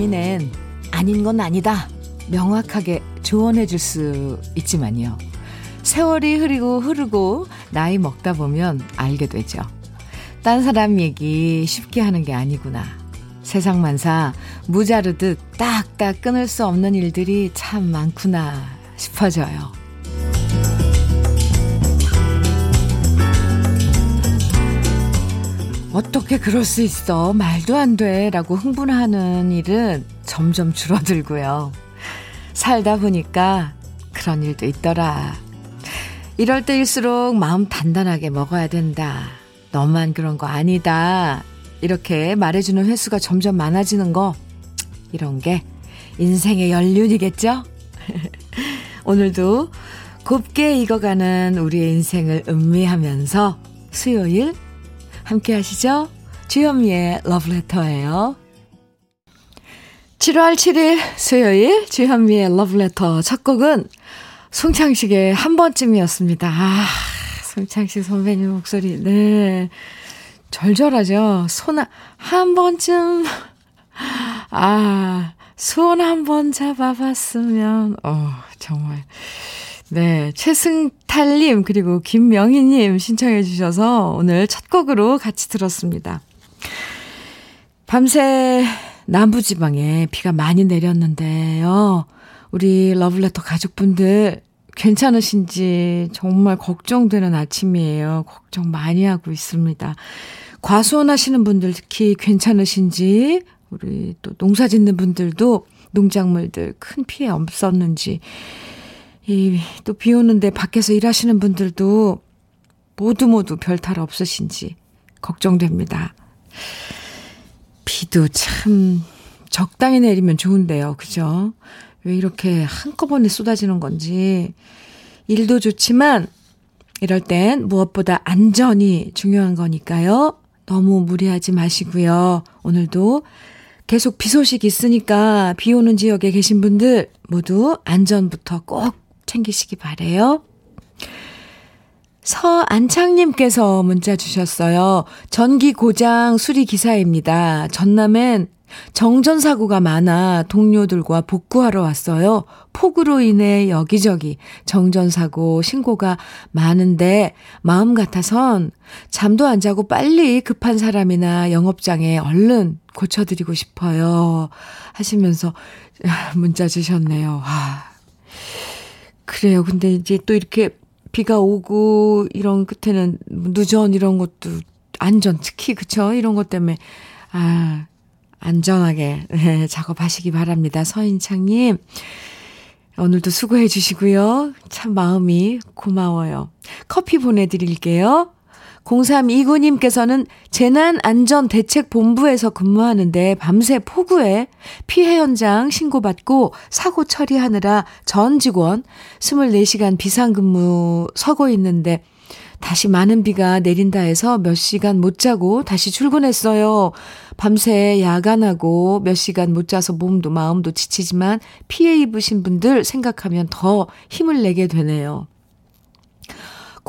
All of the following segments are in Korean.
고민엔 아닌 건 아니다. 명확하게 조언해 줄 수 있지만요. 세월이 흐르고 흐르고 나이 먹다 보면 알게 되죠. 딴 사람 얘기 쉽게 하는 게 아니구나. 세상만사 무자르듯 딱딱 끊을 수 없는 일들이 참 많구나 싶어져요. 어떻게 그럴 수 있어? 말도 안 돼. 라고 흥분하는 일은 점점 줄어들고요. 살다 보니까 그런 일도 있더라. 이럴 때일수록 마음 단단하게 먹어야 된다. 너만 그런 거 아니다. 이렇게 말해주는 횟수가 점점 많아지는 거. 이런 게 인생의 연륜이겠죠? 오늘도 곱게 익어가는 우리의 인생을 음미하면서 수요일 함께 하시죠? 주현미의 러브레터예요. 7월 7일 수요일 주현미의 러브레터 첫 곡은 송창식의 한 번쯤이었습니다. 아, 송창식 선배님 목소리, 네. 절절하죠? 손, 한 번쯤, 아, 손 한 번 잡아봤으면, 어, 정말. 네, 최승탈님, 그리고 김명희님 신청해 주셔서 오늘 첫 곡으로 같이 들었습니다. 밤새 남부지방에 비가 많이 내렸는데요. 우리 러블레터 가족분들 괜찮으신지 정말 걱정되는 아침이에요. 걱정 많이 하고 있습니다. 과수원 하시는 분들 특히 괜찮으신지, 우리 또 농사 짓는 분들도 농작물들 큰 피해 없었는지, 이 또 비 오는데 밖에서 일하시는 분들도 모두 모두 별 탈 없으신지 걱정됩니다. 비도 참 적당히 내리면 좋은데요. 그죠? 왜 이렇게 한꺼번에 쏟아지는 건지. 일도 좋지만 이럴 땐 무엇보다 안전이 중요한 거니까요. 너무 무리하지 마시고요. 오늘도 계속 비 소식 있으니까 비 오는 지역에 계신 분들 모두 안전부터 꼭 챙기시기 바래요. 서안창님께서 문자 주셨어요. 전기 고장 수리 기사입니다. 전남엔 정전 사고가 많아 동료들과 복구하러 왔어요. 폭우로 인해 여기저기 정전 사고 신고가 많은데 마음 같아선 잠도 안 자고 빨리 급한 사람이나 영업장에 얼른 고쳐드리고 싶어요. 하시면서 문자 주셨네요. 와. 그래요. 근데 이제 또 이렇게 비가 오고 이런 끝에는 누전 이런 것도 안전 특히 그쵸? 이런 것 때문에 아 안전하게 네, 작업하시기 바랍니다. 서인창님 오늘도 수고해 주시고요. 참 마음이 고마워요. 커피 보내드릴게요. 0329님께서는 재난안전대책본부에서 근무하는데 밤새 폭우에 피해 현장 신고받고 사고 처리하느라 전 직원 24시간 비상근무 서고 있는데 다시 많은 비가 내린다 해서 몇 시간 못 자고 다시 출근했어요. 밤새 야간하고 몇 시간 못 자서 몸도 마음도 지치지만 피해 입으신 분들 생각하면 더 힘을 내게 되네요.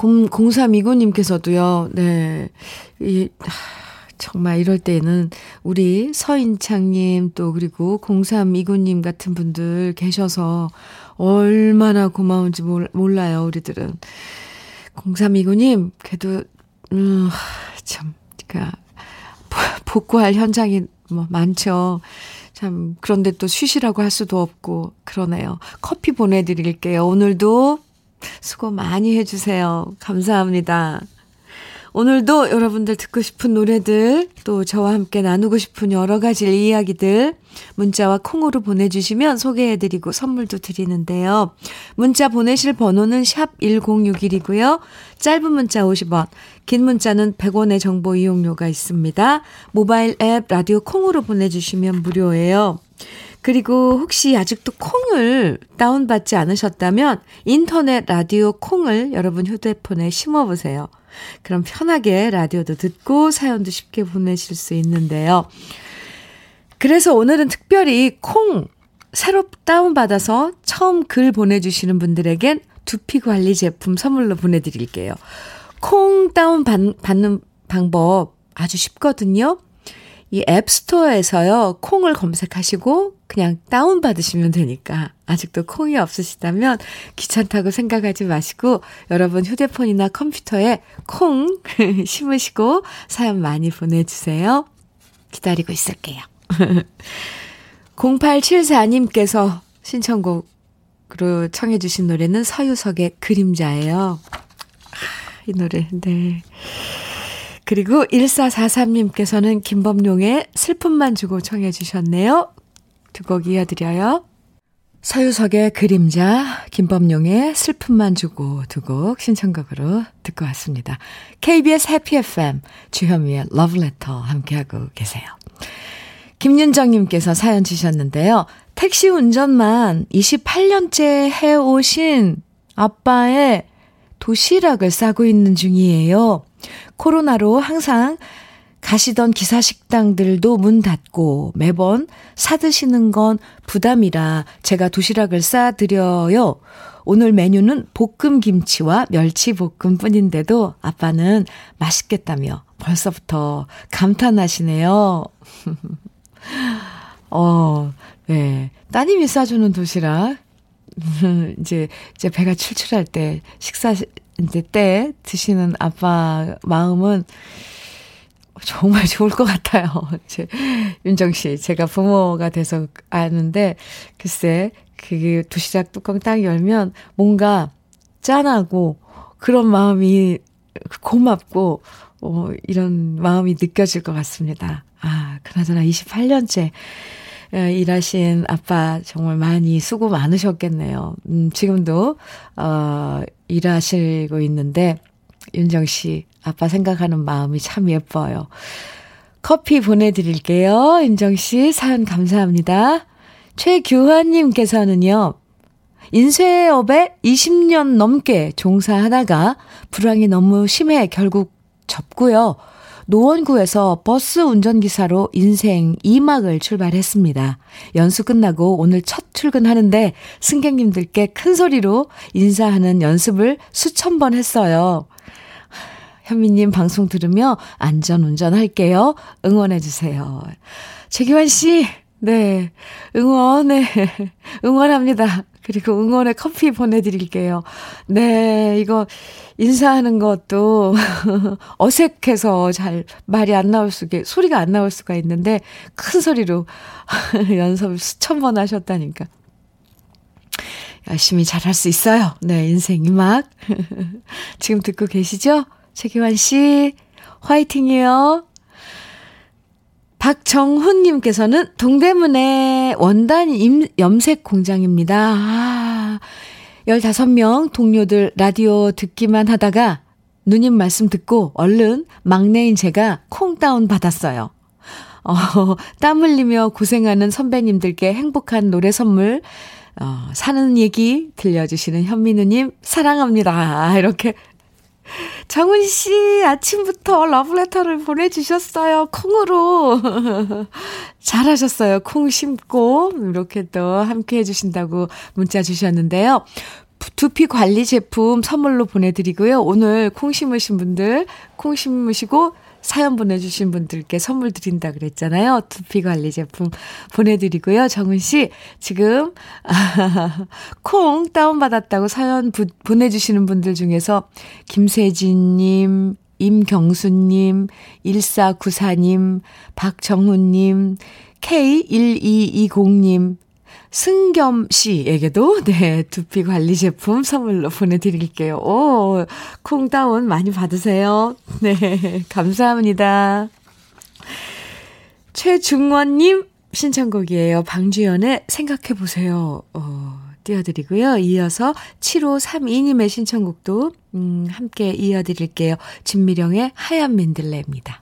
0329님께서도요, 네. 이, 정말 이럴 때는 우리 서인창님 또 그리고 0329님 같은 분들 계셔서 얼마나 고마운지 몰라요, 우리들은. 0329님, 그래도, 음, 참, 그니까, 복구할 현장이 뭐 많죠. 참, 그런데 또 쉬시라고 할 수도 없고, 그러네요. 커피 보내드릴게요. 오늘도 수고 많이 해주세요. 감사합니다. 오늘도 여러분들 듣고 싶은 노래들, 또 저와 함께 나누고 싶은 여러 가지 이야기들, 문자와 콩으로 보내주시면 소개해드리고 선물도 드리는데요. 문자 보내실 번호는 샵 1061이고요. 짧은 문자 50원, 긴 문자는 100원의 정보 이용료가 있습니다. 모바일 앱 라디오 콩으로 보내주시면 무료예요. 그리고 혹시 아직도 콩을 다운받지 않으셨다면 인터넷 라디오 콩을 여러분 휴대폰에 심어보세요. 그럼 편하게 라디오도 듣고 사연도 쉽게 보내실 수 있는데요. 그래서 오늘은 특별히 콩 새로 다운받아서 처음 글 보내주시는 분들에겐 두피 관리 제품 선물로 보내드릴게요. 콩 다운 받는 방법 아주 쉽거든요. 이 앱스토어에서요, 콩을 검색하시고 그냥 다운받으시면 되니까 아직도 콩이 없으시다면 귀찮다고 생각하지 마시고 여러분 휴대폰이나 컴퓨터에 콩 심으시고 사연 많이 보내주세요. 기다리고 있을게요. 0874님께서 신청곡으로 청해주신 노래는 서유석의 그림자예요. 아, 이 노래, 네. 그리고 1443님께서는 김범용의 슬픔만 주고 청해 주셨네요. 두 곡 이어드려요. 서유석의 그림자, 김범용의 슬픔만 주고 두 곡 신청곡으로 듣고 왔습니다. KBS 해피 FM, 주현미의 러브레터 함께하고 계세요. 김윤정님께서 사연 주셨는데요. 택시 운전만 28년째 해오신 아빠의 도시락을 싸고 있는 중이에요. 코로나로 항상 가시던 기사식당들도 문 닫고 매번 사드시는 건 부담이라 제가 도시락을 싸드려요. 오늘 메뉴는 볶음 김치와 멸치 볶음 뿐인데도 아빠는 맛있겠다며 벌써부터 감탄하시네요. 어, 네. 따님이 싸주는 도시락. 이제, 이제 배가 출출할 때 식사 이제 때 드시는 아빠 마음은 정말 좋을 것 같아요. 제, 윤정 씨, 제가 부모가 돼서 아는데, 글쎄, 그 도시락 뚜껑 딱 열면 뭔가 짠하고 그런 마음이 고맙고, 어, 이런 마음이 느껴질 것 같습니다. 아, 그나저나 28년째 어, 일하신 아빠 정말 많이 수고 많으셨겠네요. 음, 지금도, 어, 일하시고 있는데, 윤정 씨, 아빠 생각하는 마음이 참 예뻐요. 커피 보내드릴게요. 윤정 씨, 사연 감사합니다. 최규환님께서는요, 인쇄업에 20년 넘게 종사하다가 불황이 너무 심해 결국 접고요. 노원구에서 버스 운전기사로 인생 2막을 출발했습니다. 연수 끝나고 오늘 첫 출근하는데 승객님들께 큰 소리로 인사하는 연습을 수천 번 했어요. 현미님 방송 들으며 안전 운전할게요. 응원해주세요. 최기환 씨, 네. 응원, 네. 응원합니다. 그리고 응원의 커피 보내드릴게요. 네, 이거 인사하는 것도 어색해서 잘 말이 안 나올 수가, 소리가 안 나올 수가 있는데 큰 소리로 연습을 수천 번 하셨다니까. 열심히 잘할 수 있어요. 네, 인생 이막. 지금 듣고 계시죠? 최기환 씨, 화이팅이요. 박정훈님께서는 동대문의 원단 임, 염색 공장입니다. 아, 15명 동료들 라디오 듣기만 하다가 누님 말씀 듣고 얼른 막내인 제가 콩다운 받았어요. 어, 땀 흘리며 고생하는 선배님들께 행복한 노래 선물, 어, 사는 얘기 들려주시는 현민우님, 사랑합니다. 이렇게 정은 씨, 아침부터 러브레터를 보내주셨어요. 콩으로. 잘하셨어요. 콩 심고, 이렇게 또 함께 해주신다고 문자 주셨는데요. 두피 관리 제품 선물로 보내드리고요. 오늘 콩 심으신 분들, 콩 심으시고 사연 보내주신 분들께 선물 드린다 그랬잖아요. 두피 관리 제품 보내드리고요. 정은 씨, 지금, 아, 콩 다운받았다고 사연 부, 보내주시는 분들 중에서 김세진님, 임경수님, 1494님, 박정훈님, K1220님, 승겸 씨에게도, 네, 두피 관리 제품 선물로 보내드릴게요. 오, 콩다운 많이 받으세요. 네, 감사합니다. 최중원님 신청곡이에요. 방주연의 생각해보세요. 어, 띄워드리고요. 이어서 7532님의 신청곡도, 음, 함께 이어드릴게요. 진미령의 하얀 민들레입니다.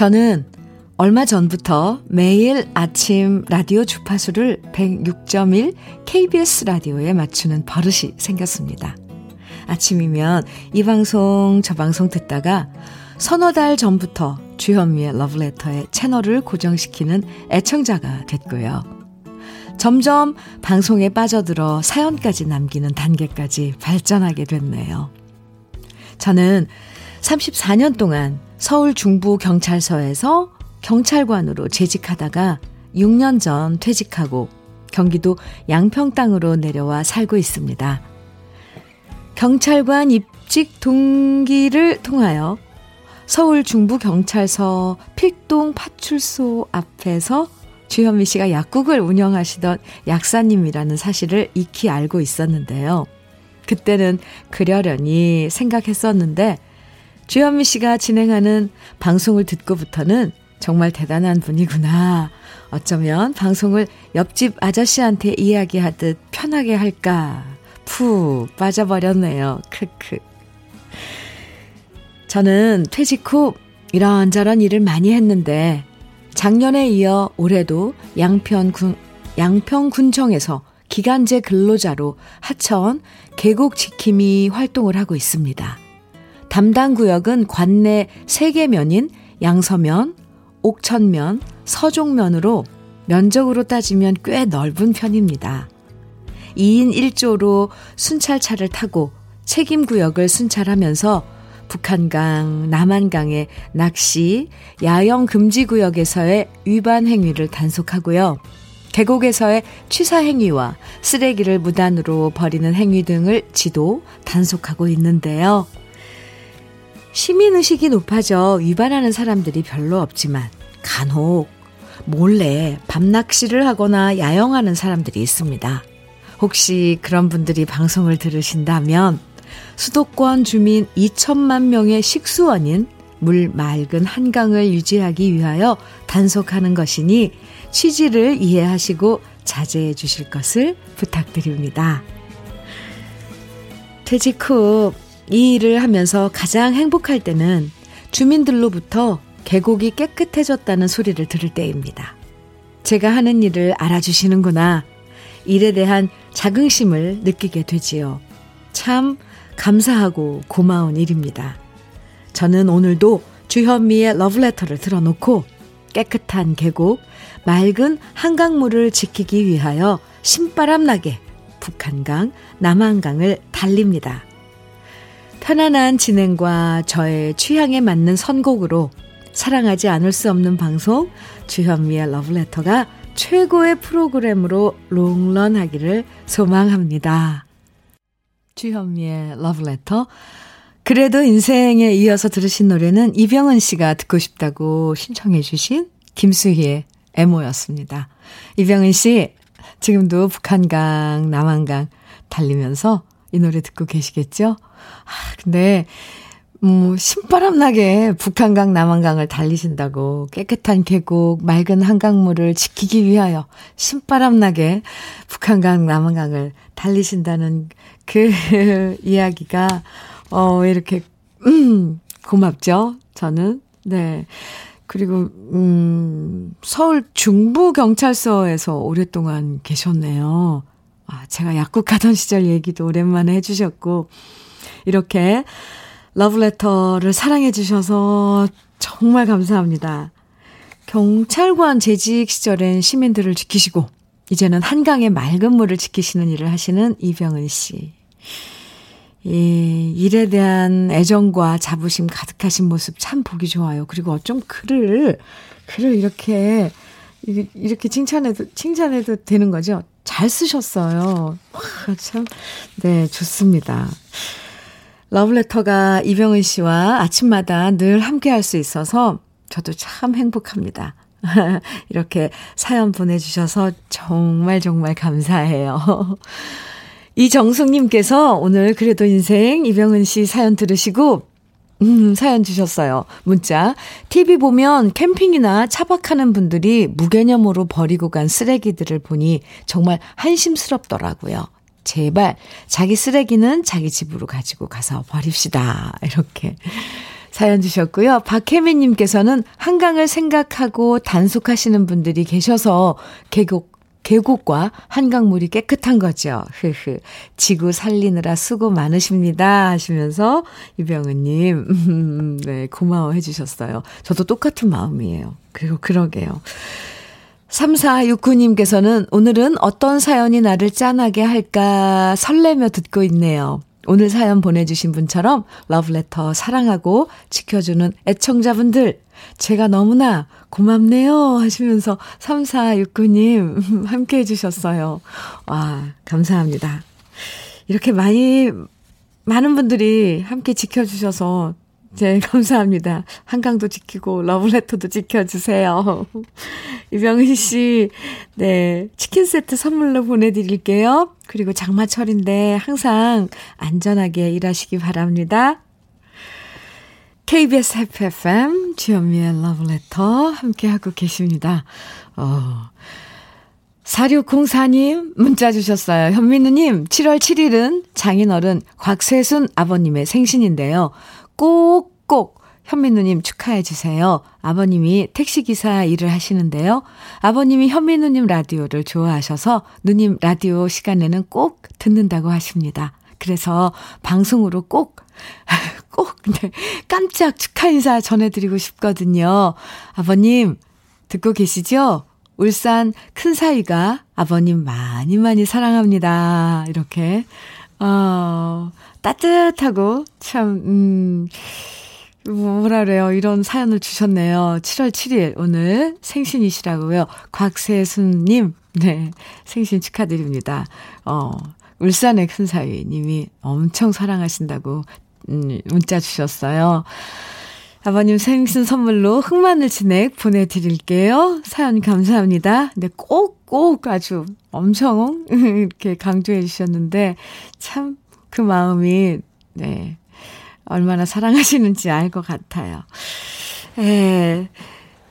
저는 얼마 전부터 매일 아침 라디오 주파수를 106.1 KBS 라디오에 맞추는 버릇이 생겼습니다. 아침이면 이 방송 저 방송 듣다가 서너 달 전부터 주현미의 러브레터의 채널을 고정시키는 애청자가 됐고요. 점점 방송에 빠져들어 사연까지 남기는 단계까지 발전하게 됐네요. 저는 34년 동안 서울 중부 경찰서에서 경찰관으로 재직하다가 6년 전 퇴직하고 경기도 양평 땅으로 내려와 살고 있습니다. 경찰관 입직 동기를 통하여 서울 중부 경찰서 필동 파출소 앞에서 주현미 씨가 약국을 운영하시던 약사님이라는 사실을 익히 알고 있었는데요. 그때는 그러려니 생각했었는데 주현미 씨가 진행하는 방송을 듣고부터는 정말 대단한 분이구나. 어쩌면 방송을 옆집 아저씨한테 이야기하듯 편하게 할까 푹 빠져버렸네요. 크크. 저는 퇴직 후 이런저런 일을 많이 했는데 작년에 이어 올해도 양평군 양평군청에서 기간제 근로자로 하천 계곡 지킴이 활동을 하고 있습니다. 담당 구역은 관내 3개면인 양서면, 옥천면, 서종면으로 면적으로 따지면 꽤 넓은 편입니다. 2인 1조로 순찰차를 타고 책임 구역을 순찰하면서 북한강, 남한강의 낚시, 야영 금지 구역에서의 위반 행위를 단속하고요. 계곡에서의 취사 행위와 쓰레기를 무단으로 버리는 행위 등을 지도 단속하고 있는데요. 시민의식이 높아져 위반하는 사람들이 별로 없지만 간혹 몰래 밤낚시를 하거나 야영하는 사람들이 있습니다. 혹시 그런 분들이 방송을 들으신다면 수도권 주민 2천만 명의 식수원인 물 맑은 한강을 유지하기 위하여 단속하는 것이니 취지를 이해하시고 자제해 주실 것을 부탁드립니다. 퇴직 후 이 일을 하면서 가장 행복할 때는 주민들로부터 계곡이 깨끗해졌다는 소리를 들을 때입니다. 제가 하는 일을 알아주시는구나. 일에 대한 자긍심을 느끼게 되지요. 참 감사하고 고마운 일입니다. 저는 오늘도 주현미의 러브레터를 틀어놓고 깨끗한 계곡, 맑은 한강물을 지키기 위하여 신바람 나게 북한강, 남한강을 달립니다. 편안한 진행과 저의 취향에 맞는 선곡으로 사랑하지 않을 수 없는 방송 주현미의 러브레터가 최고의 프로그램으로 롱런하기를 소망합니다. 주현미의 러브레터 그래도 인생에 이어서 들으신 노래는 이병은 씨가 듣고 싶다고 신청해 주신 김수희의 애모였습니다. 이병은 씨 지금도 북한강, 남한강 달리면서 이 노래 듣고 계시겠죠? 아, 근데 음, 신바람 나게 북한강, 남한강을 달리신다고 깨끗한 계곡, 맑은 한강물을 지키기 위하여 신바람 나게 북한강, 남한강을 달리신다는 그 이야기가, 어, 이렇게, 음, 고맙죠? 저는. 네. 그리고, 음, 서울 중부경찰서에서 오랫동안 계셨네요. 아, 제가 약국 가던 시절 얘기도 오랜만에 해주셨고, 이렇게, 러브레터를 사랑해 주셔서 정말 감사합니다. 경찰관 재직 시절엔 시민들을 지키시고 이제는 한강의 맑은 물을 지키시는 일을 하시는 이병은 씨. 이 일에 대한 애정과 자부심 가득하신 모습 참 보기 좋아요. 그리고 어쩜 글을 글을 이렇게 이렇게 칭찬해도 칭찬해도 되는 거죠. 잘 쓰셨어요. 와, 참 네, 좋습니다. 러브레터가 이병은 씨와 아침마다 늘 함께 할 수 있어서 저도 참 행복합니다. 이렇게 사연 보내주셔서 정말 정말 감사해요. 이정숙님께서 오늘 그래도 인생 이병은 씨 사연 들으시고 음, 사연 주셨어요. 문자. TV 보면 캠핑이나 차박하는 분들이 무개념으로 버리고 간 쓰레기들을 보니 정말 한심스럽더라고요. 제발 자기 쓰레기는 자기 집으로 가지고 가서 버립시다. 이렇게 사연 주셨고요. 박혜민님께서는 한강을 생각하고 단속하시는 분들이 계셔서 계곡 계곡과 한강물이 깨끗한 거죠. 흐흐. 지구 살리느라 수고 많으십니다. 하시면서 이병은님, 네, 고마워 해 주셨어요. 저도 똑같은 마음이에요. 그리고 그러게요. 3469님께서는 오늘은 어떤 사연이 나를 짠하게 할까 설레며 듣고 있네요. 오늘 사연 보내주신 분처럼 러브레터 사랑하고 지켜주는 애청자분들, 제가 너무나 고맙네요 하시면서 3469님 함께 해주셨어요. 와, 감사합니다. 이렇게 많이, 많은 분들이 함께 지켜주셔서 네, 감사합니다. 한강도 지키고 러브레터도 지켜주세요. 이병희 씨, 네, 치킨 세트 선물로 보내드릴게요. 그리고 장마철인데 항상 안전하게 일하시기 바랍니다. KBS FFM 주현미의 러브레터 함께하고 계십니다. 어, 4604님 문자 주셨어요. 현민우님 7월 7일은 장인어른 곽세순 아버님의 생신인데요. 꼭꼭 현민우님 축하해 주세요. 아버님이 택시기사 일을 하시는데요. 아버님이 현민우님 라디오를 좋아하셔서 누님 라디오 시간에는 꼭 듣는다고 하십니다. 그래서 방송으로 꼭, 꼭, 네, 깜짝 축하 인사 전해드리고 싶거든요. 아버님, 듣고 계시죠? 울산 큰 사위가 아버님 많이 많이 사랑합니다. 이렇게, 어, 따뜻하고 참, 음, 뭐라 그래요. 이런 사연을 주셨네요. 7월 7일, 오늘 생신이시라고요. 곽세순님, 네, 생신 축하드립니다. 어, 울산의 큰 사위님이 엄청 사랑하신다고, 음, 문자 주셨어요. 아버님 생신 선물로 흑마늘 진액 보내드릴게요. 사연 감사합니다. 근데 꼭, 꼭 아주 엄청 이렇게 강조해 주셨는데, 참 그 마음이, 네, 얼마나 사랑하시는지 알 것 같아요. 에,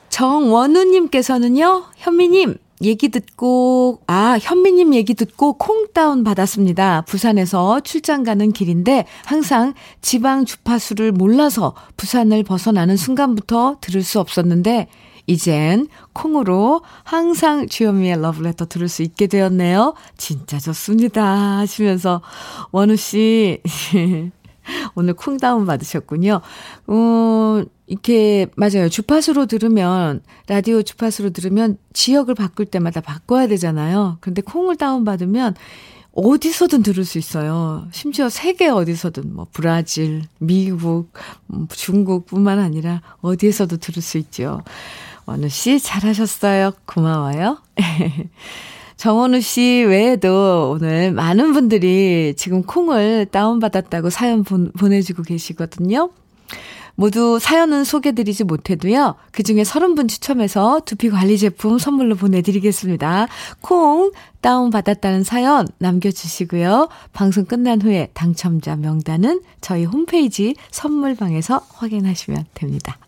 정원우님께서는요, 현미님, 얘기 듣고, 아, 현미님 얘기 듣고 콩 다운 받았습니다. 부산에서 출장 가는 길인데 항상 지방 주파수를 몰라서 부산을 벗어나는 순간부터 들을 수 없었는데, 이젠 콩으로 항상 주현미의 러브레터 들을 수 있게 되었네요. 진짜 좋습니다. 하시면서, 원우씨, 오늘 콩다운 받으셨군요. 어, 이렇게, 맞아요. 주파수로 들으면, 라디오 주파수로 들으면 지역을 바꿀 때마다 바꿔야 되잖아요. 근데 콩을 다운 받으면 어디서든 들을 수 있어요. 심지어 세계 어디서든, 뭐, 브라질, 미국, 음, 중국 뿐만 아니라 어디에서도 들을 수 있죠. 원우 씨, 잘하셨어요. 고마워요. 정원우 씨 외에도 오늘 많은 분들이 지금 콩을 다운받았다고 사연 보, 보내주고 계시거든요. 모두 사연은 소개드리지 못해도요. 그중에 30분 추첨해서 두피 관리 제품 선물로 보내드리겠습니다. 콩 다운받았다는 사연 남겨주시고요. 방송 끝난 후에 당첨자 명단은 저희 홈페이지 선물방에서 확인하시면 됩니다.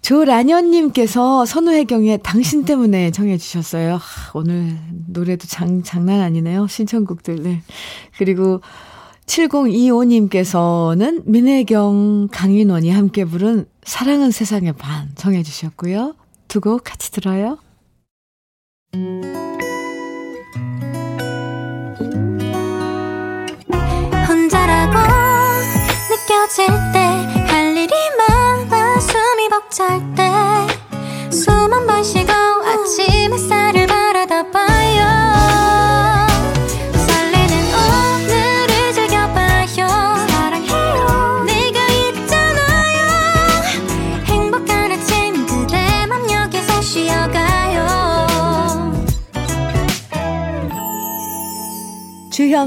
조란현님께서 선우혜경의 당신 때문에 정해주셨어요. 하, 오늘 노래도 장, 장난 아니네요. 신청곡들. 네. 그리고 7025님께서는 민혜경, 강인원이 함께 부른 사랑은 세상의 반 정해 주셨고요. 두 곡 같이 들어요. 혼자라고 느껴질 때 벅찰 때숨 번 쉬고 아침 햇살을 봐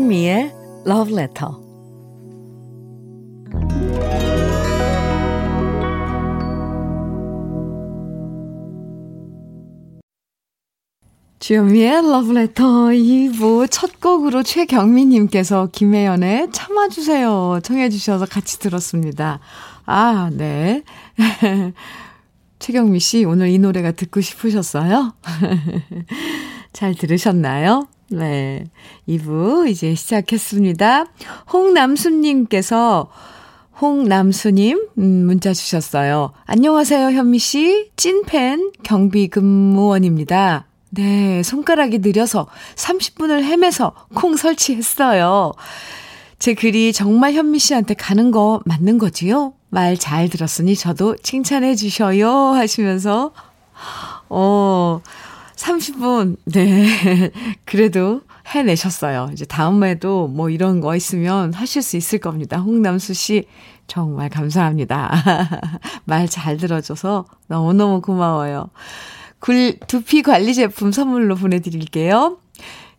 주현미의 Love Letter 주현미의 러브레터 2부 첫 곡으로 최경미님께서 김혜연의 참아주세요 청해주셔서 같이 들었습니다. 아, 네. 최경미 씨, 오늘 이 노래가 듣고 싶으셨어요? 잘 들으셨나요? 네. 2부 이제 시작했습니다. 홍남수님께서 홍남수님, 음, 문자 주셨어요. 안녕하세요, 현미 씨. 찐팬 경비 근무원입니다. 네, 손가락이 느려서 30분을 헤매서 콩 설치했어요. 제 글이 정말 현미 씨한테 가는 거 맞는 거지요? 말 잘 들었으니 저도 칭찬해 주셔요 하시면서 어 30분 네 그래도 해내셨어요. 이제 다음에도 뭐 이런 거 있으면 하실 수 있을 겁니다. 홍남수 씨 정말 감사합니다. 말 잘 들어줘서 너무너무 고마워요. 굴, 두피 관리 제품 선물로 보내드릴게요.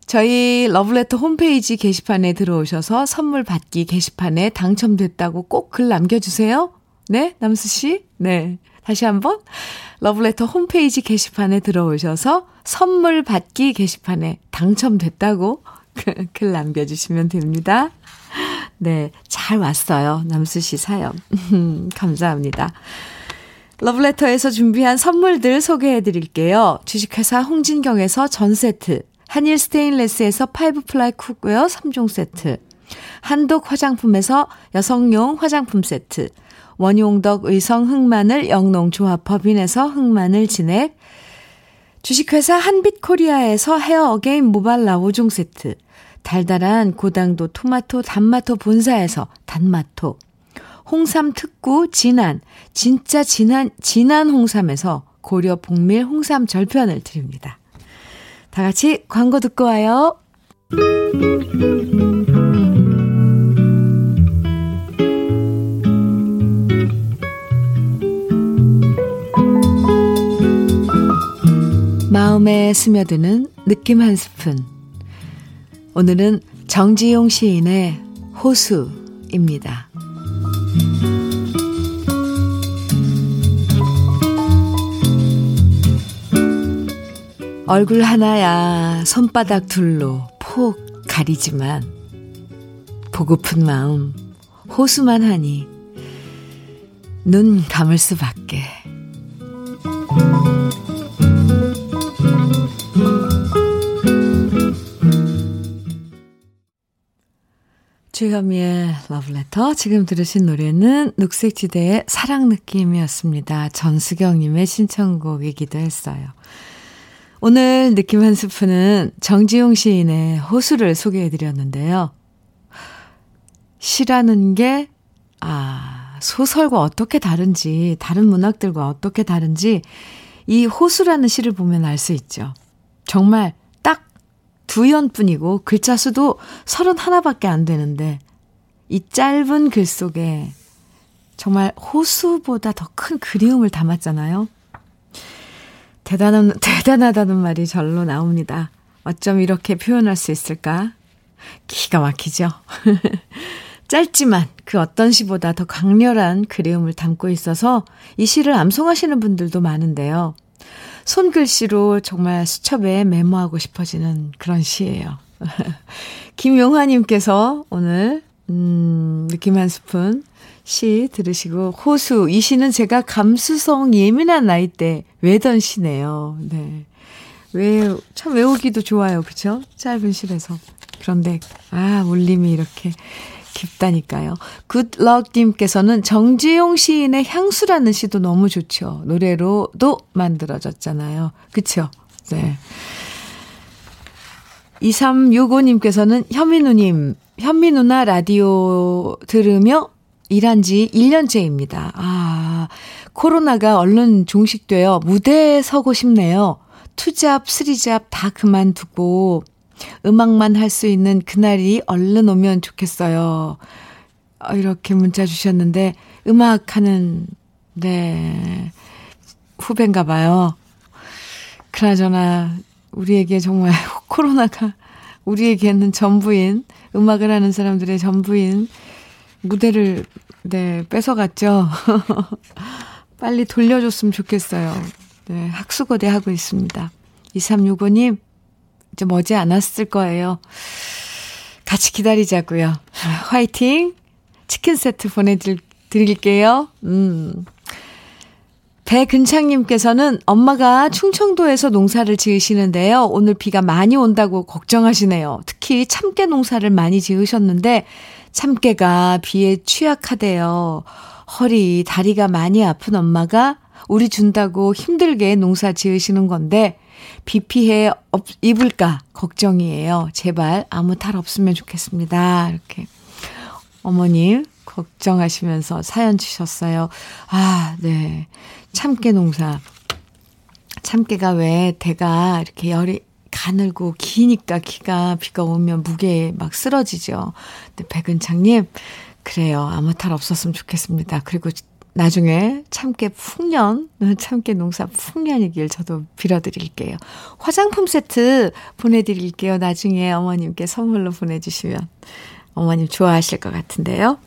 저희 러브레터 홈페이지 게시판에 들어오셔서 선물 받기 게시판에 당첨됐다고 꼭 글 남겨주세요. 네, 남수 씨? 네. 다시 한번. 러브레터 홈페이지 게시판에 들어오셔서 선물 받기 게시판에 당첨됐다고 글 남겨주시면 됩니다. 네. 잘 왔어요. 남수 씨 사연. 감사합니다. 러브레터에서 준비한 선물들 소개해 드릴게요. 주식회사 홍진경에서 전 세트, 한일 스테인레스에서 five ply cookware 3종 세트, 한독 화장품에서 여성용 화장품 세트, 원용덕 의성 흑마늘 영농조합 법인에서 흑마늘 진액, 주식회사 한빛코리아에서 헤어 어게인 모발라 5종 세트, 달달한 고당도 토마토 단마토 본사에서 단마토, 홍삼 특구 진한, 진짜 진한, 진한 홍삼에서 고려 봉밀 홍삼 절편을 드립니다. 다 같이 광고 듣고 와요. 마음에 스며드는 느낌 한 스푼. 오늘은 정지용 시인의 호수입니다. 얼굴 하나야 손바닥 둘로 폭 가리지만 보고픈 마음 호수만 하니 눈 감을 수밖에. 주현미의 러브레터. 지금 들으신 노래는 녹색지대의 사랑 느낌이었습니다. 전수경님의 신청곡이기도 했어요. 오늘 느낌 한 스푼은 정지용 시인의 호수를 소개해 드렸는데요. 시라는 게, 아, 소설과 어떻게 다른지, 다른 문학들과 어떻게 다른지, 이 호수라는 시를 보면 알 수 있죠. 정말 딱 두 연뿐이고, 글자 수도 서른 하나밖에 안 되는데, 이 짧은 글 속에 정말 호수보다 더 큰 그리움을 담았잖아요. 대단한, 대단하다는 말이 절로 나옵니다. 어쩜 이렇게 표현할 수 있을까? 기가 막히죠? 짧지만 그 어떤 시보다 더 강렬한 그리움을 담고 있어서 이 시를 암송하시는 분들도 많은데요. 손글씨로 정말 수첩에 메모하고 싶어지는 그런 시예요. 김용화님께서 오늘, 음, 느낌 한 스푼 시 들으시고 호수 이 시는 제가 감수성 예민한 나이 때 외던 시네요. 네. 왜참 외우기도 좋아요. 그렇죠? 짧은 시에서. 그런데 아, 울림이 이렇게 깊다니까요. 굿럭 님께서는 정지용 시인의 향수라는 시도 너무 좋죠. 노래로도 만들어졌잖아요. 그쵸? 네. 2365님께서는 현민우님, 현민우나 라디오 들으며 일한 지 1년째입니다. 아, 코로나가 얼른 종식되어 무대에 서고 싶네요. 투잡, 쓰리잡 다 그만두고 음악만 할 수 있는 그날이 얼른 오면 좋겠어요. 어, 이렇게 문자 주셨는데, 음악 하는, 네, 후배인가 봐요. 그나저나, 우리에게 정말 코로나가 우리에게는 전부인, 음악을 하는 사람들의 전부인 무대를, 네, 뺏어갔죠. 빨리 돌려줬으면 좋겠어요. 네, 학수고대 하고 있습니다. 2365님, 이제 머지 않았을 거예요. 같이 기다리자고요. 화이팅! 치킨 세트 보내드릴게요. 음. 배근창님께서는 엄마가 충청도에서 농사를 지으시는데요. 오늘 비가 많이 온다고 걱정하시네요. 특히 참깨 농사를 많이 지으셨는데 참깨가 비에 취약하대요. 허리, 다리가 많이 아픈 엄마가 우리 준다고 힘들게 농사 지으시는 건데 비 피해 없, 입을까 걱정이에요. 제발 아무 탈 없으면 좋겠습니다. 이렇게 어머님 걱정하시면서 사연 주셨어요. 아, 네. 참깨 농사. 참깨가 왜 대가 이렇게 열이 가늘고 기니까 키가 비가 오면 무게에 막 쓰러지죠. 근데 백은창님, 그래요. 아무 탈 없었으면 좋겠습니다. 그리고 나중에 참깨 풍년, 참깨 농사 풍년이길 저도 빌어드릴게요. 화장품 세트 보내드릴게요. 나중에 어머님께 선물로 보내주시면 어머님 좋아하실 것 같은데요.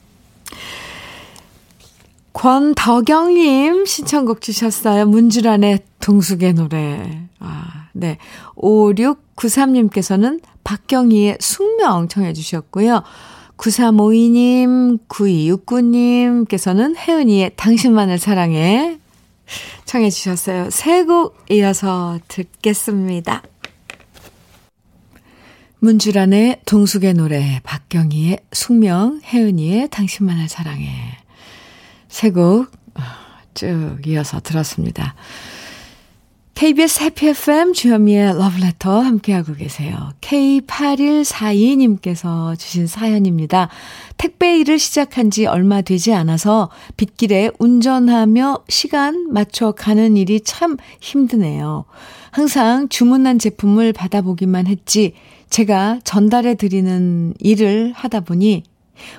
권덕영님 신청곡 주셨어요. 문주란의 동숙의 노래. 아, 네. 5693님께서는 박경희의 숙명 청해 주셨고요. 9352님, 9269님께서는 혜은이의 당신만을 사랑해 청해 주셨어요. 세 곡 이어서 듣겠습니다. 문주란의 동숙의 노래, 박경희의 숙명, 혜은이의 당신만을 사랑해. 세 곡 쭉 이어서 들었습니다. KBS 해피 FM 주현미의 러브레터 함께하고 계세요. K8142님께서 주신 사연입니다. 택배 일을 시작한 지 얼마 되지 않아서 빗길에 운전하며 시간 맞춰 가는 일이 참 힘드네요. 항상 주문한 제품을 받아보기만 했지 제가 전달해 드리는 일을 하다 보니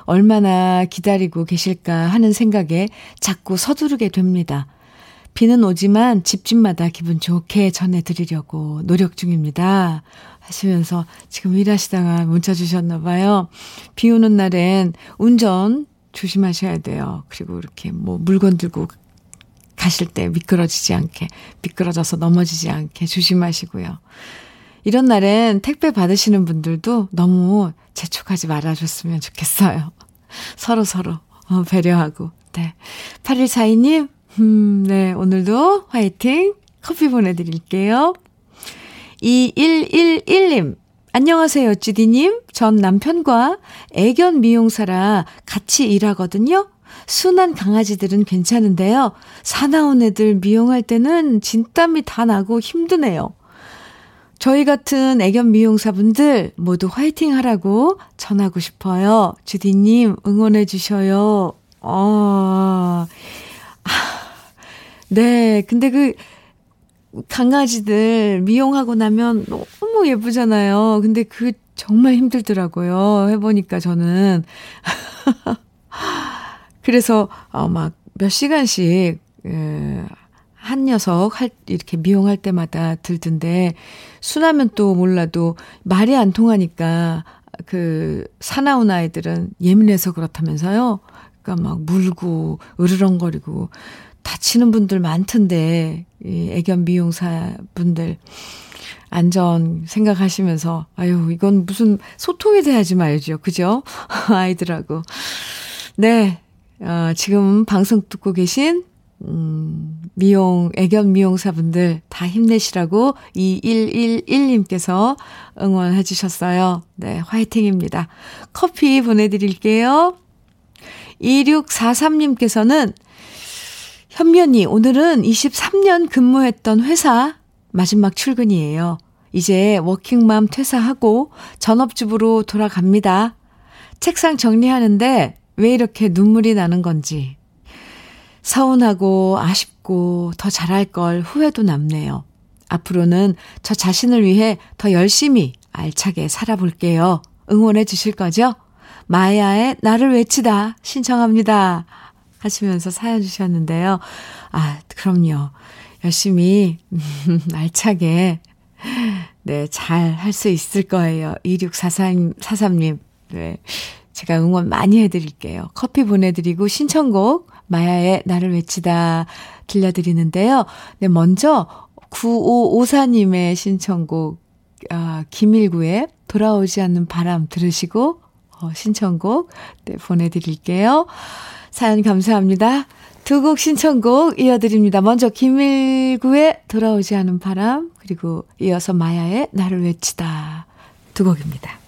얼마나 기다리고 계실까 하는 생각에 자꾸 서두르게 됩니다. 비는 오지만 집집마다 기분 좋게 전해드리려고 노력 중입니다. 하시면서 지금 일하시다가 문자 주셨나 봐요. 비 오는 날엔 운전 조심하셔야 돼요. 그리고 이렇게 뭐 물건 들고 가실 때 미끄러지지 않게, 미끄러져서 넘어지지 않게 조심하시고요. 이런 날엔 택배 받으시는 분들도 너무 재촉하지 말아줬으면 좋겠어요. 서로 서로 어, 배려하고. 네. 8142님, 음, 네. 오늘도 화이팅! 커피 보내드릴게요. 2111님, 안녕하세요, 찌디님. 전 남편과 애견 미용사라 같이 일하거든요. 순한 강아지들은 괜찮은데요. 사나운 애들 미용할 때는 진땀이 다 나고 힘드네요. 저희 같은 애견 미용사분들 모두 화이팅 하라고 전하고 싶어요. 주디님 응원해 주셔요. 어, 네. 근데 그 강아지들 미용하고 나면 너무 예쁘잖아요. 근데 그 정말 힘들더라고요. 해보니까 저는. 그래서, 어, 막 몇 시간씩, 예, 한 녀석 할, 이렇게 미용할 때마다 들던데, 순하면 또 몰라도 말이 안 통하니까 그 사나운 아이들은 예민해서 그렇다면서요? 그러니까 막 물고, 으르렁거리고, 다치는 분들 많던데, 이 애견 미용사 분들. 안전 생각하시면서, 아유, 이건 무슨 소통이 돼야지 말이죠. 그죠? 아이들하고. 네. 어, 지금 방송 듣고 계신 음, 미용, 애견 미용사분들 다 힘내시라고 2111님께서 응원해 주셨어요. 네, 화이팅입니다. 커피 보내드릴게요. 2643님께서는 현면이 오늘은 23년 근무했던 회사 마지막 출근이에요. 이제 워킹맘 퇴사하고 전업주부로 돌아갑니다. 책상 정리하는데 왜 이렇게 눈물이 나는 건지 서운하고 아쉽고 더 잘할 걸 후회도 남네요. 앞으로는 저 자신을 위해 더 열심히 알차게 살아볼게요. 응원해 주실 거죠? 마야의 나를 외치다 신청합니다. 하시면서 사연 주셨는데요. 아, 그럼요. 열심히, 알차게, 네, 잘 할 수 있을 거예요. 2643, 43님. 네. 제가 응원 많이 해드릴게요. 커피 보내드리고 신청곡 마야의 나를 외치다 들려드리는데요. 네, 먼저 9554님의 신청곡 아, 김일구의 돌아오지 않는 바람 들으시고, 어, 신청곡, 네, 보내드릴게요. 사연 감사합니다. 두 곡 신청곡 이어드립니다. 먼저 김일구의 돌아오지 않은 바람, 그리고 이어서 마야의 나를 외치다. 두 곡입니다.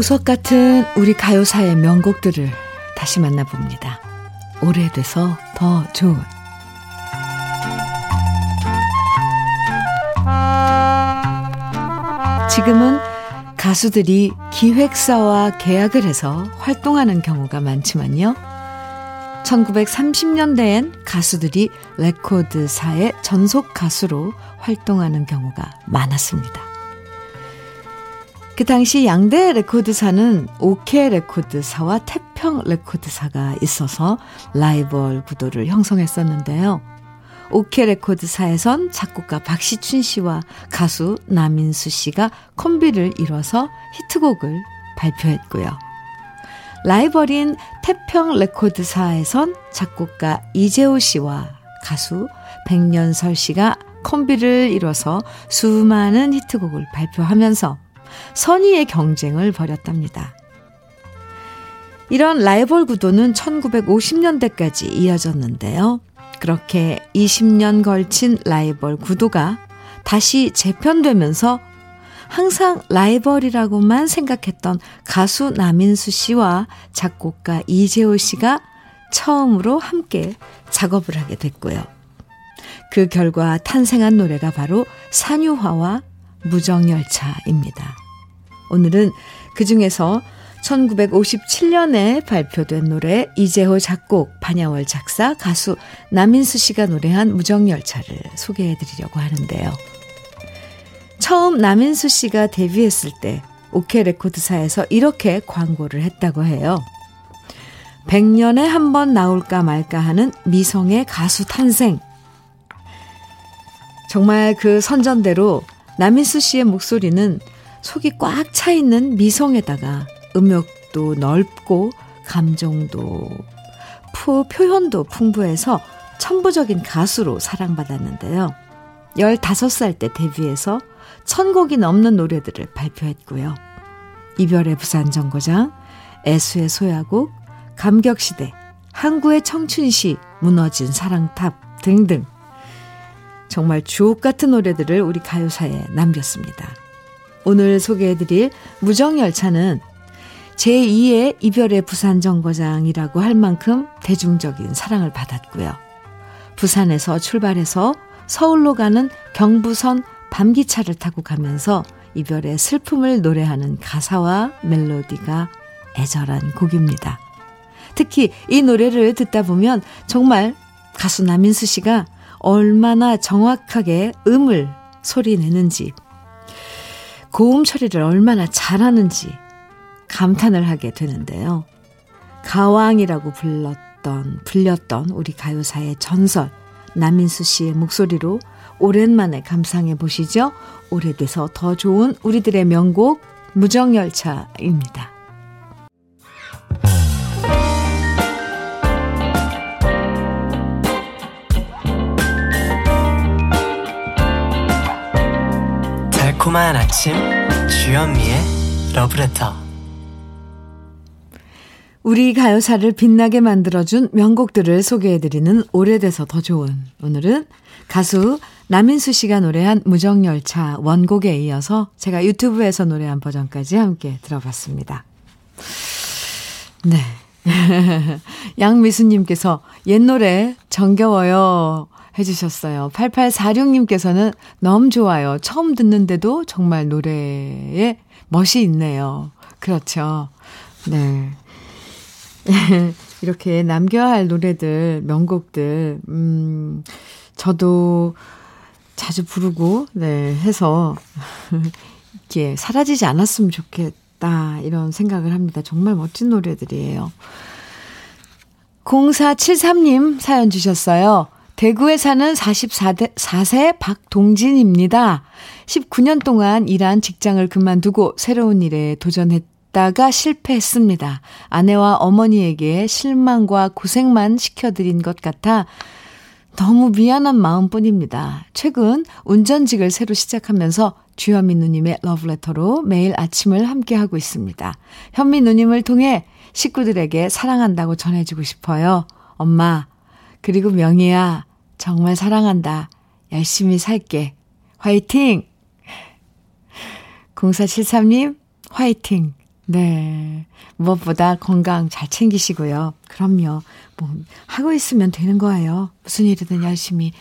보석 같은 우리 가요사의 명곡들을 다시 만나봅니다. 오래돼서 더 좋은 지금은 가수들이 기획사와 계약을 해서 활동하는 경우가 많지만요. 1930년대엔 가수들이 레코드사의 전속 가수로 활동하는 경우가 많았습니다. 그 당시 양대 레코드사는 오케 레코드사와 태평 레코드사가 있어서 라이벌 구도를 형성했었는데요. 오케 레코드사에선 작곡가 박시춘 씨와 가수 남인수 씨가 콤비를 이뤄서 히트곡을 발표했고요. 라이벌인 태평 레코드사에선 작곡가 이재호 씨와 가수 백년설 씨가 콤비를 이뤄서 수많은 히트곡을 발표하면서 선의의 경쟁을 벌였답니다. 이런 라이벌 구도는 1950년대까지 이어졌는데요. 그렇게 20년 걸친 라이벌 구도가 다시 재편되면서 항상 라이벌이라고만 생각했던 가수 남인수 씨와 작곡가 이재호 씨가 처음으로 함께 작업을 하게 됐고요. 그 결과 탄생한 노래가 바로 산유화와 무정열차입니다. 오늘은 그 중에서 1957년에 발표된 노래 이재호 작곡, 반야월 작사, 가수 남인수 씨가 노래한 무정열차를 소개해 드리려고 하는데요. 처음 남인수 씨가 데뷔했을 때 오케 레코드사에서 이렇게 광고를 했다고 해요. 100년에 한 번 나올까 말까 하는 미성의 가수 탄생. 정말 그 선전대로 남인수 씨의 목소리는 속이 꽉 차 있는 미성에다가 음역도 넓고 감정도 푸 표현도 풍부해서 천부적인 가수로 사랑받았는데요. 15살 때 데뷔해서 천곡이 넘는 노래들을 발표했고요. 이별의 부산 정거장, 애수의 소야곡, 감격시대, 항구의 청춘시, 무너진 사랑탑 등등 정말 주옥 같은 노래들을 우리 가요사에 남겼습니다. 오늘 소개해드릴 무정열차는 제2의 이별의 부산 정거장이라고 할 만큼 대중적인 사랑을 받았고요. 부산에서 출발해서 서울로 가는 경부선 밤기차를 타고 가면서 이별의 슬픔을 노래하는 가사와 멜로디가 애절한 곡입니다. 특히 이 노래를 듣다 보면 정말 가수 남인수 씨가 얼마나 정확하게 음을 소리 내는지 고음 처리를 얼마나 잘하는지 감탄을 하게 되는데요. 가왕이라고 불렀던, 불렸던 우리 가요사의 전설, 남인수 씨의 목소리로 오랜만에 감상해 보시죠. 오래돼서 더 좋은 우리들의 명곡, 무정열차입니다. 달콤한 아침 주현미의 러브레터 우리 가요사를 빛나게 만들어준 명곡들을 소개해드리는 오래돼서 더 좋은 오늘은 가수 남인수 씨가 노래한 무정열차 원곡에 이어서 제가 유튜브에서 노래한 버전까지 함께 들어봤습니다. 네. 양미수님께서 옛 노래 정겨워요. 해주셨어요. 8846님께서는 너무 좋아요. 처음 듣는데도 정말 노래에 멋이 있네요. 그렇죠. 네. 이렇게 남겨야 할 노래들, 명곡들, 음, 저도 자주 부르고, 네, 해서, 이게 사라지지 않았으면 좋겠다, 이런 생각을 합니다. 정말 멋진 노래들이에요. 0473님 사연 주셨어요. 대구에 사는 44대, 4세 박동진입니다. 19년 동안 일한 직장을 그만두고 새로운 일에 도전했다가 실패했습니다. 아내와 어머니에게 실망과 고생만 시켜드린 것 같아 너무 미안한 마음뿐입니다. 최근 운전직을 새로 시작하면서 주현미 누님의 러브레터로 매일 아침을 함께하고 있습니다. 현미 누님을 통해 식구들에게 사랑한다고 전해주고 싶어요. 엄마, 그리고 명희야, 정말 사랑한다. 열심히 살게. 화이팅! 0473님, 화이팅! 네. 무엇보다 건강 잘 챙기시고요. 그럼요. 뭐, 하고 있으면 되는 거예요. 무슨 일이든 열심히.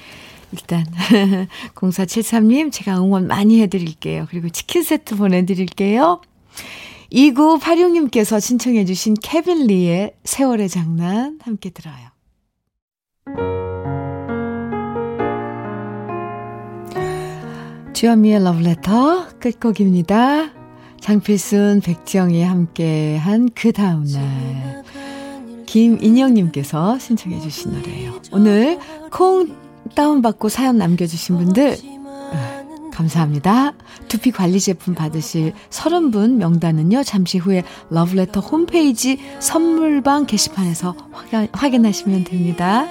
일단, 0473님, 제가 응원 많이 해드릴게요. 그리고 치킨 세트 보내드릴게요. 2986님께서 신청해주신 케빈 리의 세월의 장난 함께 들어요. 주현미의 러브레터 끝곡입니다. 장필순, 백정이 함께한 그 다음날 김인영님께서 신청해 주신 노래예요. 오늘 콩 다운받고 사연 남겨주신 분들 어, 감사합니다. 두피 관리 제품 받으실 30분 명단은요. 잠시 후에 러브레터 홈페이지 선물방 게시판에서 확인, 확인하시면 됩니다.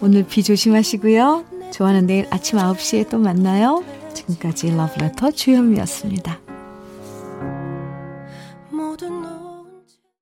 오늘 비 조심하시고요. 좋아하는 내일 아침 9시에 또 만나요. 지금까지 러브레터 주현미였습니다.